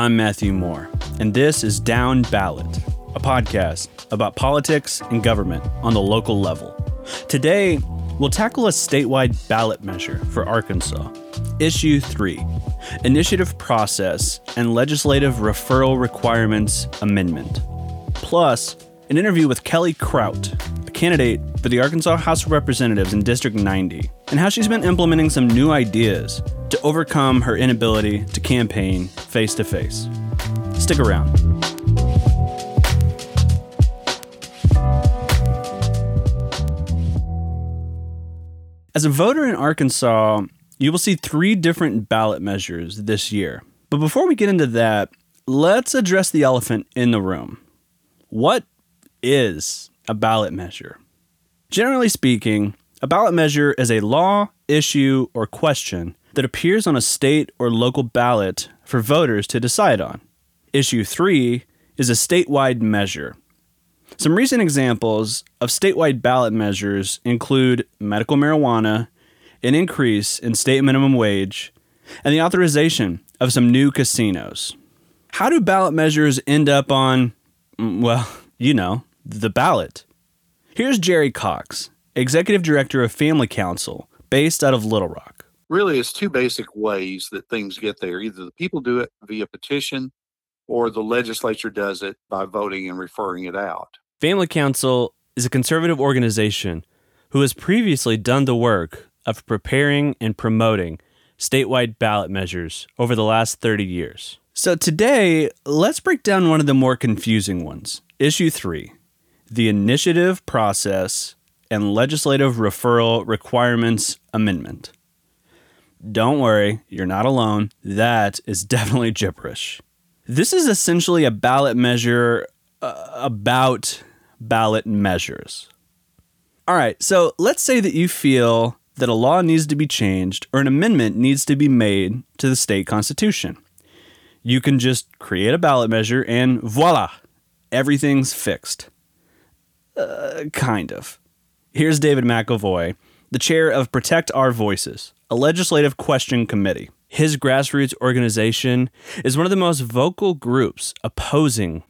I'm Matthew Moore, and this is Down Ballot, a podcast about politics and government on the local level. Today, we'll tackle a statewide ballot measure for Arkansas, Issue 3 Initiative Process and Legislative Referral Requirements Amendment. Plus, an interview with Kelly Krout, a candidate for the Arkansas House of Representatives in District 90, and how she's been implementing some new ideas to overcome her inability to campaign face to face. Stick around. As a voter in Arkansas, you will see three different ballot measures this year. But before we get into that, let's address the elephant in the room. What is a ballot measure? Generally speaking, a ballot measure is a law, issue, or question that appears on a state or local ballot for voters to decide on. Issue 3 is a statewide measure. Some recent examples of statewide ballot measures include medical marijuana, an increase in state minimum wage, and the authorization of some new casinos. How do ballot measures end up on, mm, well, you know, the ballot? Here's Jerry Cox, Executive Director of Family Council, based out of Little Rock. Really, it's two basic ways that things get there. Either the people do it via petition or the legislature does it by voting and referring it out. Family Council is a conservative organization who has previously done the work of preparing and promoting statewide ballot measures over the last 30 years. So today, let's break down one of the more confusing ones Issue 3 the Initiative Process and Legislative Referral Requirements Amendment. Don't worry, you're not alone. That is definitely gibberish. This is essentially a ballot measure uh, about ballot measures. All right, so let's say that you feel that a law needs to be changed or an amendment needs to be made to the state constitution. You can just create a ballot measure and voila, everything's fixed. Uh, kind of. Here's David McEvoy, the chair of Protect Our Voices, a legislative question committee. His grassroots organization is one of the most vocal groups opposing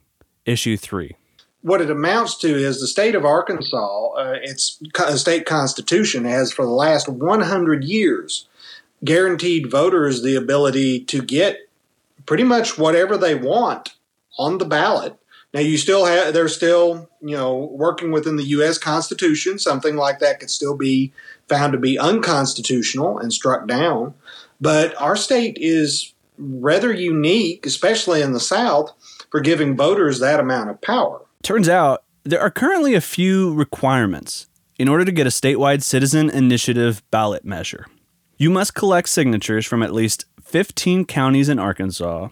Issue 3 what it amounts to is the state of Arkansas, uh, its state constitution has for the last 100 years guaranteed voters the ability to get pretty much whatever they want on the ballot. Now you still have they're still, you know, working within the US Constitution, something like that could still be found to be unconstitutional and struck down. But our state is rather unique, especially in the South, for giving voters that amount of power. Turns out there are currently a few requirements in order to get a statewide citizen initiative ballot measure. You must collect signatures from at least 15 counties in Arkansas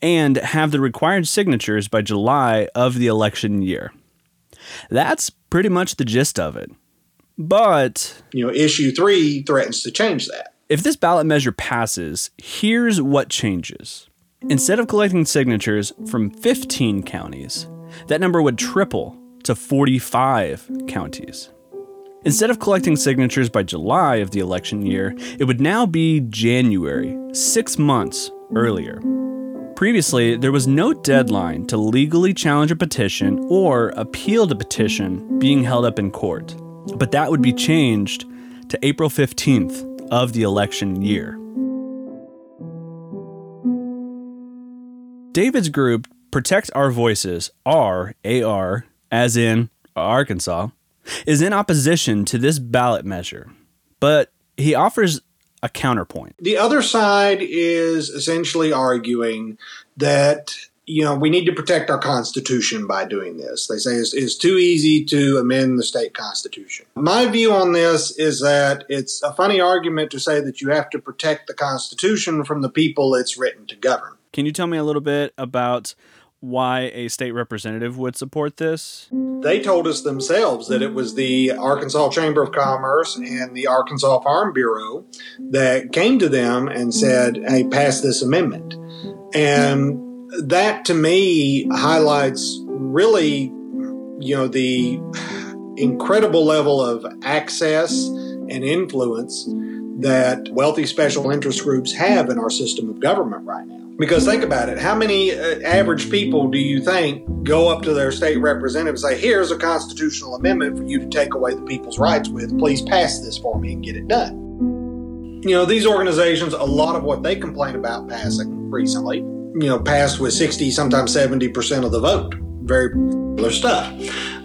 and have the required signatures by July of the election year. That's pretty much the gist of it. But, you know, issue 3 threatens to change that. If this ballot measure passes, here's what changes. Instead of collecting signatures from 15 counties, that number would triple to 45 counties. Instead of collecting signatures by July of the election year, it would now be January, six months earlier. Previously, there was no deadline to legally challenge a petition or appeal the petition being held up in court, but that would be changed to April 15th of the election year. David's group Protect Our Voices, R, AR, as in Arkansas, is in opposition to this ballot measure, but he offers a counterpoint. The other side is essentially arguing that you know we need to protect our constitution by doing this. They say it's, it's, too easy to amend the state constitution. My view on this is that it's a funny argument to say that you have to protect the constitution from the people it's written to govern. Can you tell me a little bit about why a state representative would support this? They told us themselves that it was the Arkansas Chamber of Commerce and the Arkansas Farm Bureau that came to them and said, hey, pass this amendment. And that to me highlights really, you know, the incredible level of access and influence that wealthy special interest groups have in our system of government right now. Because think about it. How many uh, average people do you think go up to their state representative and say, here's a constitutional amendment for you to take away the people's rights with. Please pass this for me and get it done. You know, these organizations, a lot of what they complain about passing recently, you know, passed with 60, sometimes 70% of the vote. Very popular stuff.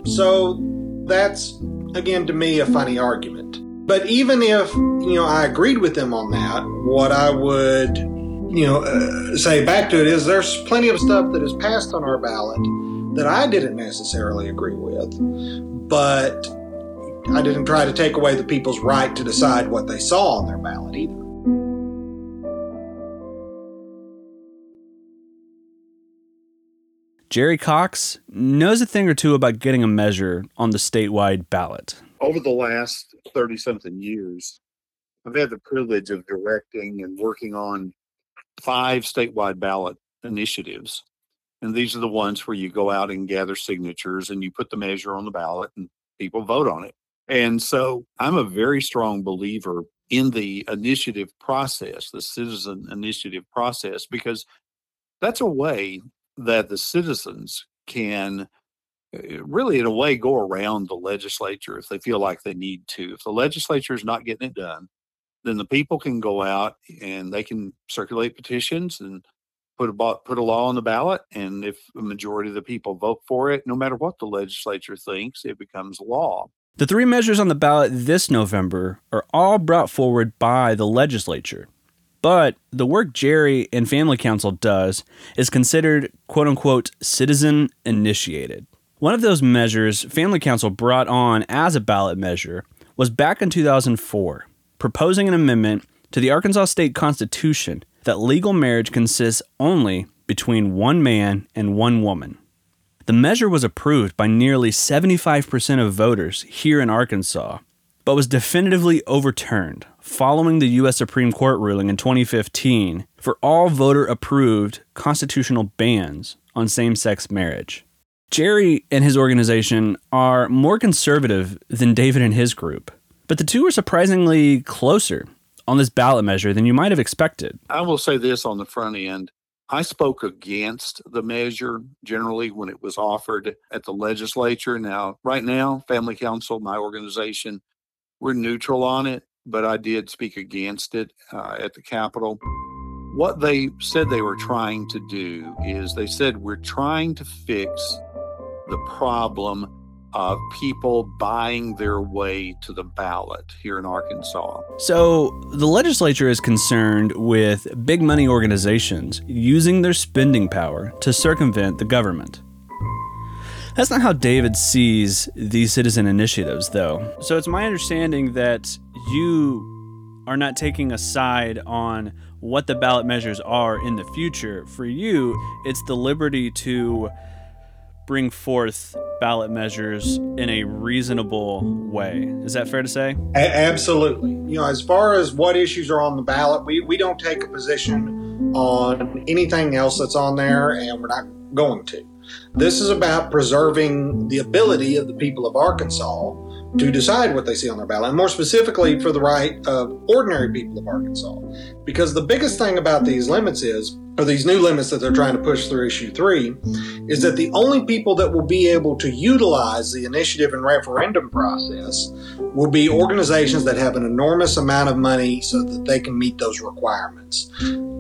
So that's, again, to me, a funny argument. But even if, you know, I agreed with them on that, what I would, you know, uh, say back to it is there's plenty of stuff that is passed on our ballot that I didn't necessarily agree with, but I didn't try to take away the people's right to decide what they saw on their ballot either. Jerry Cox knows a thing or two about getting a measure on the statewide ballot. Over the last 30 something years, I've had the privilege of directing and working on five statewide ballot initiatives. And these are the ones where you go out and gather signatures and you put the measure on the ballot and people vote on it. And so I'm a very strong believer in the initiative process, the citizen initiative process, because that's a way that the citizens can uh, really, in a way, go around the legislature if they feel like they need to. If the legislature is not getting it done, then the people can go out and they can circulate petitions and put a put a law on the ballot. And if a majority of the people vote for it, no matter what the legislature thinks, it becomes law. The three measures on the ballot this November are all brought forward by the legislature. But the work Jerry and Family Council does is considered quote unquote citizen initiated. One of those measures Family Council brought on as a ballot measure was back in 2004, proposing an amendment to the Arkansas State Constitution that legal marriage consists only between one man and one woman. The measure was approved by nearly 75% of voters here in Arkansas, but was definitively overturned following the U.S. Supreme Court ruling in 2015 for all voter approved constitutional bans on same sex marriage. Jerry and his organization are more conservative than David and his group, but the two are surprisingly closer on this ballot measure than you might have expected. I will say this on the front end. I spoke against the measure generally when it was offered at the legislature. Now, right now, Family Council, my organization, we're neutral on it but I did speak against it uh, at the Capitol. What they said they were trying to do is they said, We're trying to fix the problem of people buying their way to the ballot here in Arkansas. So, the legislature is concerned with big money organizations using their spending power to circumvent the government. That's not how David sees these citizen initiatives, though. So it's my understanding that you are not taking a side on what the ballot measures are in the future. For you, it's the liberty to bring forth ballot measures in a reasonable way. Is that fair to say? A- absolutely. You know, as far as what issues are on the ballot, we, we don't take a position on anything else that's on there, and we're not going to. This is about preserving the ability of the people of Arkansas to decide what they see on their ballot, and more specifically for the right of ordinary people of Arkansas. Because the biggest thing about these limits is, or these new limits that they're trying to push through issue three, is that the only people that will be able to utilize the initiative and referendum process will be organizations that have an enormous amount of money so that they can meet those requirements.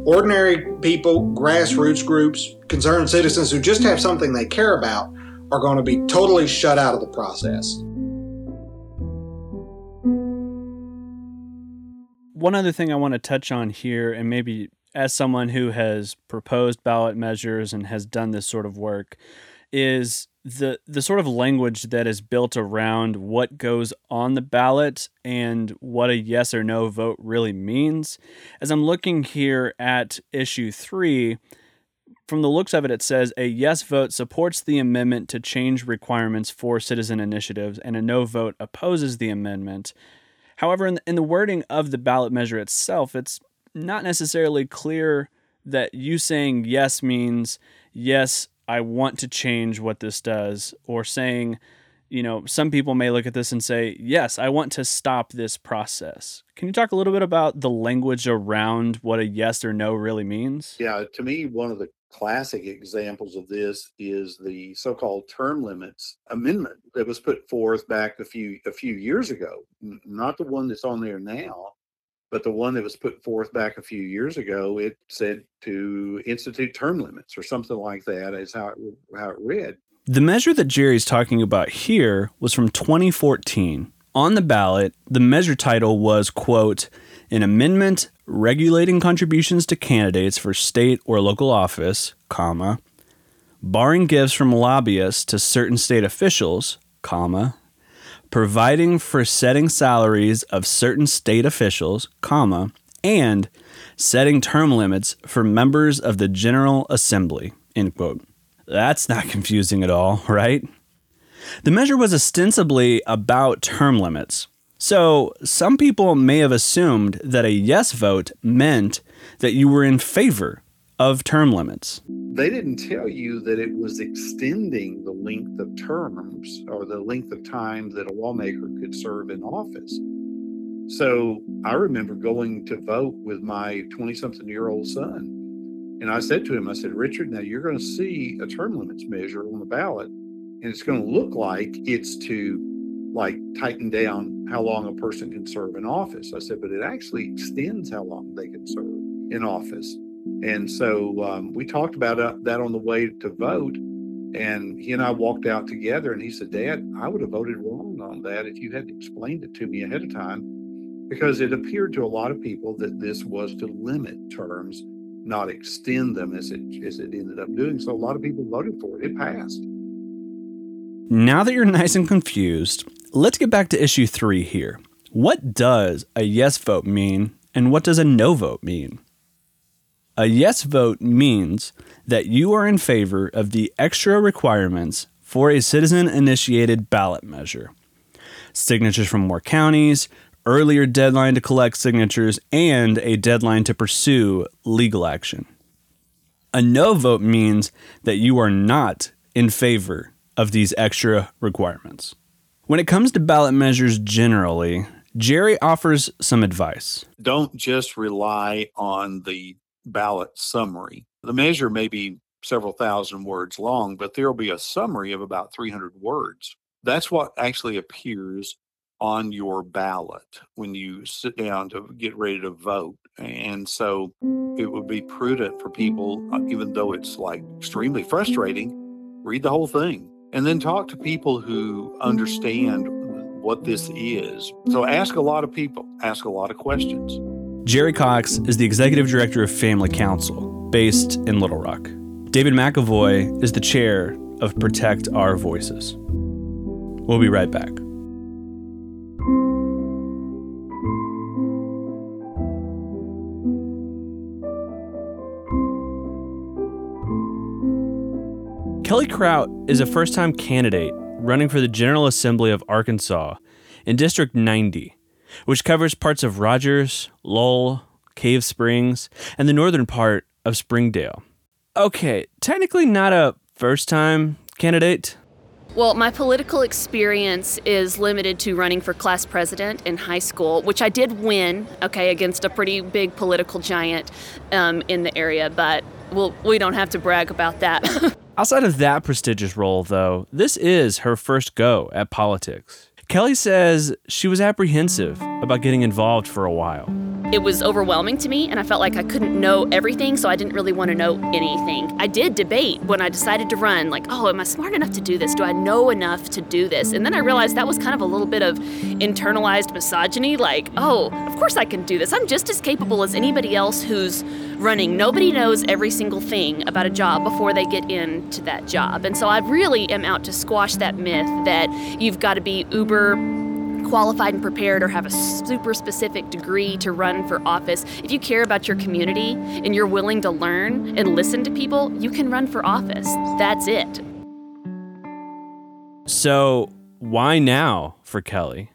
Ordinary people, grassroots groups, concerned citizens who just have something they care about are going to be totally shut out of the process. One other thing I want to touch on here, and maybe as someone who has proposed ballot measures and has done this sort of work, is the the sort of language that is built around what goes on the ballot and what a yes or no vote really means. As I'm looking here at issue 3, from the looks of it, it says a yes vote supports the amendment to change requirements for citizen initiatives, and a no vote opposes the amendment. However, in the, in the wording of the ballot measure itself, it's not necessarily clear that you saying yes means yes, I want to change what this does, or saying, you know, some people may look at this and say, yes, I want to stop this process. Can you talk a little bit about the language around what a yes or no really means? Yeah, to me, one of the classic examples of this is the so-called term limits amendment that was put forth back a few a few years ago. Not the one that's on there now, but the one that was put forth back a few years ago. It said to institute term limits or something like that. Is how it how it read. The measure that Jerry's talking about here was from 2014. On the ballot, the measure title was, quote, an amendment regulating contributions to candidates for state or local office, comma, barring gifts from lobbyists to certain state officials, comma, providing for setting salaries of certain state officials, comma, and setting term limits for members of the General Assembly, end quote. That's not confusing at all, right? The measure was ostensibly about term limits. So, some people may have assumed that a yes vote meant that you were in favor of term limits. They didn't tell you that it was extending the length of terms or the length of time that a lawmaker could serve in office. So, I remember going to vote with my 20 something year old son and I said to him, I said, Richard, now you're going to see a term limits measure on the ballot, and it's going to look like it's to like tighten down how long a person can serve in office. I said, but it actually extends how long they can serve in office. And so um, we talked about uh, that on the way to vote. And he and I walked out together, and he said, Dad, I would have voted wrong on that if you hadn't explained it to me ahead of time, because it appeared to a lot of people that this was to limit terms not extend them as it as it ended up doing. So a lot of people voted for it. It passed. Now that you're nice and confused, let's get back to issue three here. What does a yes vote mean, and what does a no vote mean? A yes vote means that you are in favor of the extra requirements for a citizen initiated ballot measure. Signatures from more counties, earlier deadline to collect signatures, and a deadline to pursue legal action. A no vote means that you are not in favor of these extra requirements. When it comes to ballot measures generally, Jerry offers some advice. Don't just rely on the ballot summary. The measure may be several thousand words long, but there will be a summary of about 300 words. That's what actually appears on your ballot when you sit down to get ready to vote. And so it would be prudent for people, uh, even though it's like extremely frustrating, read the whole thing and then talk to people who understand what this is. So ask a lot of people, ask a lot of questions. Jerry Cox is the executive director of Family Council, based in Little Rock. David McAvoy is the chair of Protect Our Voices. We'll be right back. Kelly Krout is a first time candidate running for the General Assembly of Arkansas in District 90, which covers parts of Rogers, Lowell, Cave Springs, and the northern part of Springdale. Okay, technically not a first time candidate. Well, my political experience is limited to running for class president in high school, which I did win, okay, against a pretty big political giant um, in the area, but well, we don't have to brag about that. Outside of that prestigious role, though, this is her first go at politics. Kelly says she was apprehensive about getting involved for a while. It was overwhelming to me, and I felt like I couldn't know everything, so I didn't really want to know anything. I did debate when I decided to run, like, oh, am I smart enough to do this? Do I know enough to do this? And then I realized that was kind of a little bit of internalized misogyny, like, oh, of course I can do this. I'm just as capable as anybody else who's running. Nobody knows every single thing about a job before they get into that job. And so I really am out to squash that myth that you've got to be uber qualified and prepared or have a super specific degree to run for office. If you care about your community and you're willing to learn and listen to people, you can run for office. That's it. So, why now for Kelly?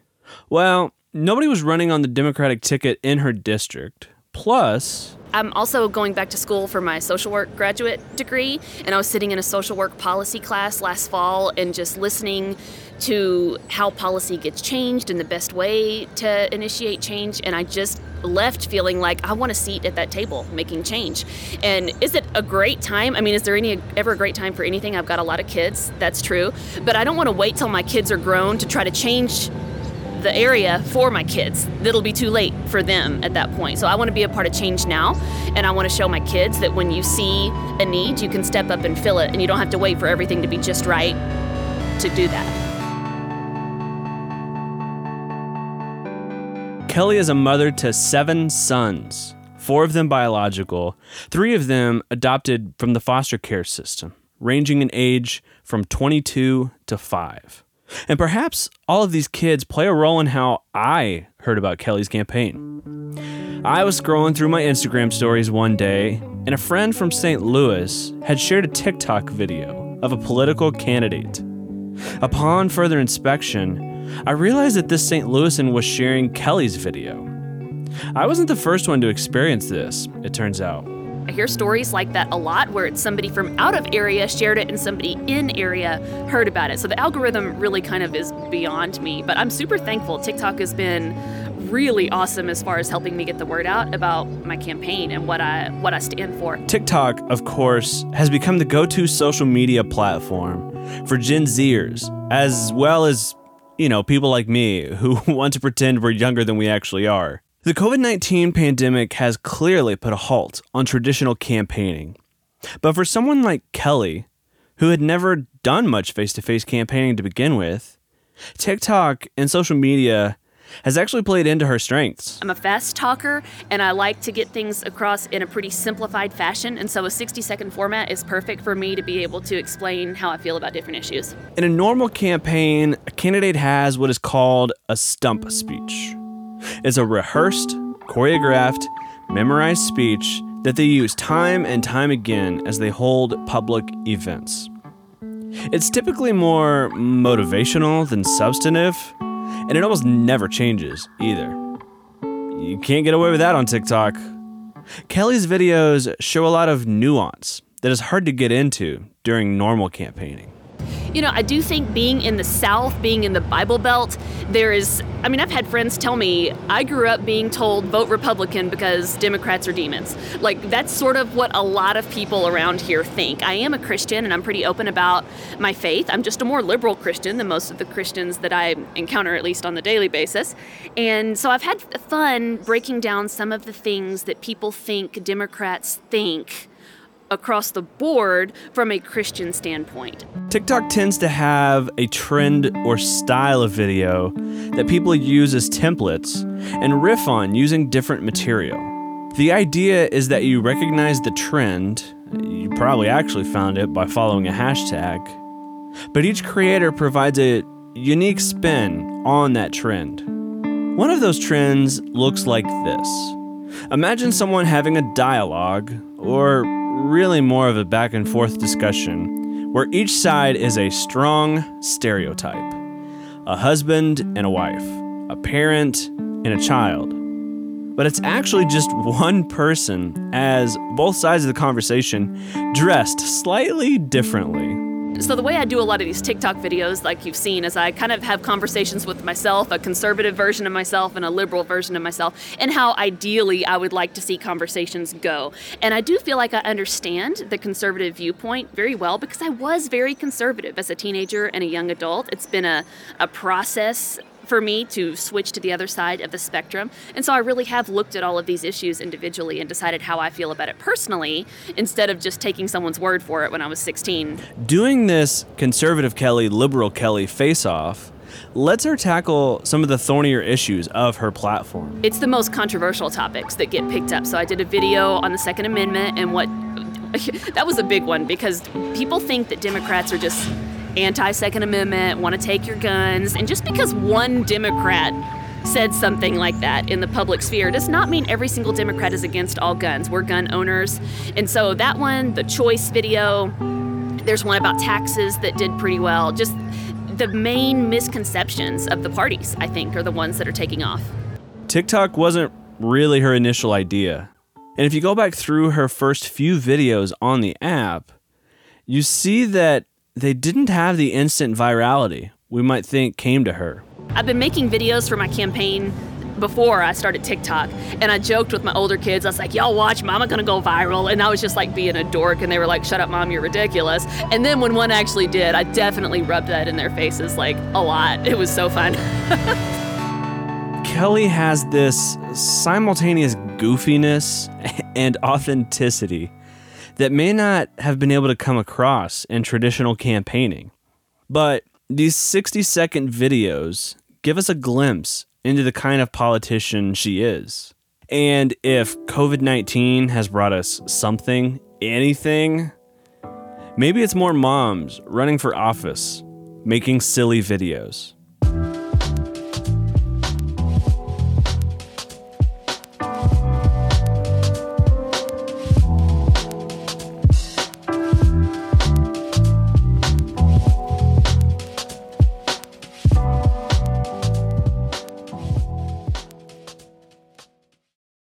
Well, nobody was running on the Democratic ticket in her district, Plus, I'm also going back to school for my social work graduate degree, and I was sitting in a social work policy class last fall and just listening to how policy gets changed and the best way to initiate change. And I just left feeling like I want a seat at that table making change. And is it a great time? I mean, is there any ever a great time for anything? I've got a lot of kids, that's true. But I don't want to wait till my kids are grown to try to change the area for my kids. It'll be too late for them at that point. So I want to be a part of change now, and I want to show my kids that when you see a need, you can step up and fill it, and you don't have to wait for everything to be just right to do that. Kelly is a mother to seven sons, four of them biological, three of them adopted from the foster care system, ranging in age from 22 to 5. And perhaps all of these kids play a role in how I heard about Kelly's campaign. I was scrolling through my Instagram stories one day, and a friend from St. Louis had shared a TikTok video of a political candidate. Upon further inspection, I realized that this St. Louisan was sharing Kelly's video. I wasn't the first one to experience this, it turns out. I hear stories like that a lot where it's somebody from out of area shared it and somebody in area heard about it. So the algorithm really kind of is beyond me, but I'm super thankful. TikTok has been really awesome as far as helping me get the word out about my campaign and what I what I stand for. TikTok, of course, has become the go-to social media platform for Gen Zers as well as you know, people like me who want to pretend we're younger than we actually are. The COVID 19 pandemic has clearly put a halt on traditional campaigning. But for someone like Kelly, who had never done much face to face campaigning to begin with, TikTok and social media has actually played into her strengths. I'm a fast talker and I like to get things across in a pretty simplified fashion, and so a 60 second format is perfect for me to be able to explain how I feel about different issues. In a normal campaign, a candidate has what is called a stump speech. It's a rehearsed, choreographed, memorized speech that they use time and time again as they hold public events. It's typically more motivational than substantive, and it almost never changes either. You can't get away with that on TikTok. Kelly's videos show a lot of nuance that is hard to get into during normal campaigning. You know, I do think being in the South, being in the Bible Belt, there is, I mean, I've had friends tell me I grew up being told vote Republican because Democrats are demons. Like, that's sort of what a lot of people around here think. I am a Christian and I'm pretty open about my faith. I'm just a more liberal Christian than most of the Christians that I encounter, at least on the daily basis. And so I've had fun breaking down some of the things that people think Democrats think across the board from a Christian standpoint. TikTok tends to have a trend or style of video that people use as templates and riff on using different material. The idea is that you recognize the trend, you probably actually found it by following a hashtag, but each creator provides a unique spin on that trend. One of those trends looks like this. Imagine someone having a dialogue, or really more of a back and forth discussion where each side is a strong stereotype a husband and a wife, a parent and a child. But it's actually just one person, as both sides of the conversation dressed slightly differently. So, the way I do a lot of these TikTok videos, like you've seen, is I kind of have conversations with myself, a conservative version of myself and a liberal version of myself, and how ideally I would like to see conversations go. And I do feel like I understand the conservative viewpoint very well because I was very conservative as a teenager and a young adult. It's been a, a process for me to switch to the other side of the spectrum. And so I really have looked at all of these issues individually and decided how I feel about it personally instead of just taking someone's word for it when I was 16. Doing this conservative Kelly, liberal Kelly face off lets her tackle some of the thornier issues of her platform. It's the most controversial topics that get picked up. So I did a video on the Second Amendment and what that was a big one because people think that Democrats are just anti Second Amendment, want to take your guns. And just because one Democrat said something like that in the public sphere does not mean every single Democrat is against all guns. We're gun owners. And so that one, the choice video, there's one about taxes that did pretty well. Just the main misconceptions of the parties, I think, are the ones that are taking off. TikTok wasn't really her initial idea. And if you go back through her first few videos on the app, you see that they didn't have the instant virality we might think came to her. I've been making videos for my campaign before I started TikTok, and I joked with my older kids. I was like, "Y'all watch, Mama gonna go viral," and I was just like being a dork, and they were like, "Shut up, Mom, you're ridiculous." And then when one actually did, I definitely rubbed that in their faces like a lot. It was so fun. Kelly has this simultaneous goofiness and authenticity that may not have been able to come across in traditional campaigning. But these 60 second videos give us a glimpse into the kind of politician she is. And if COVID 19 has brought us something, anything, maybe it's more moms running for office, making silly videos.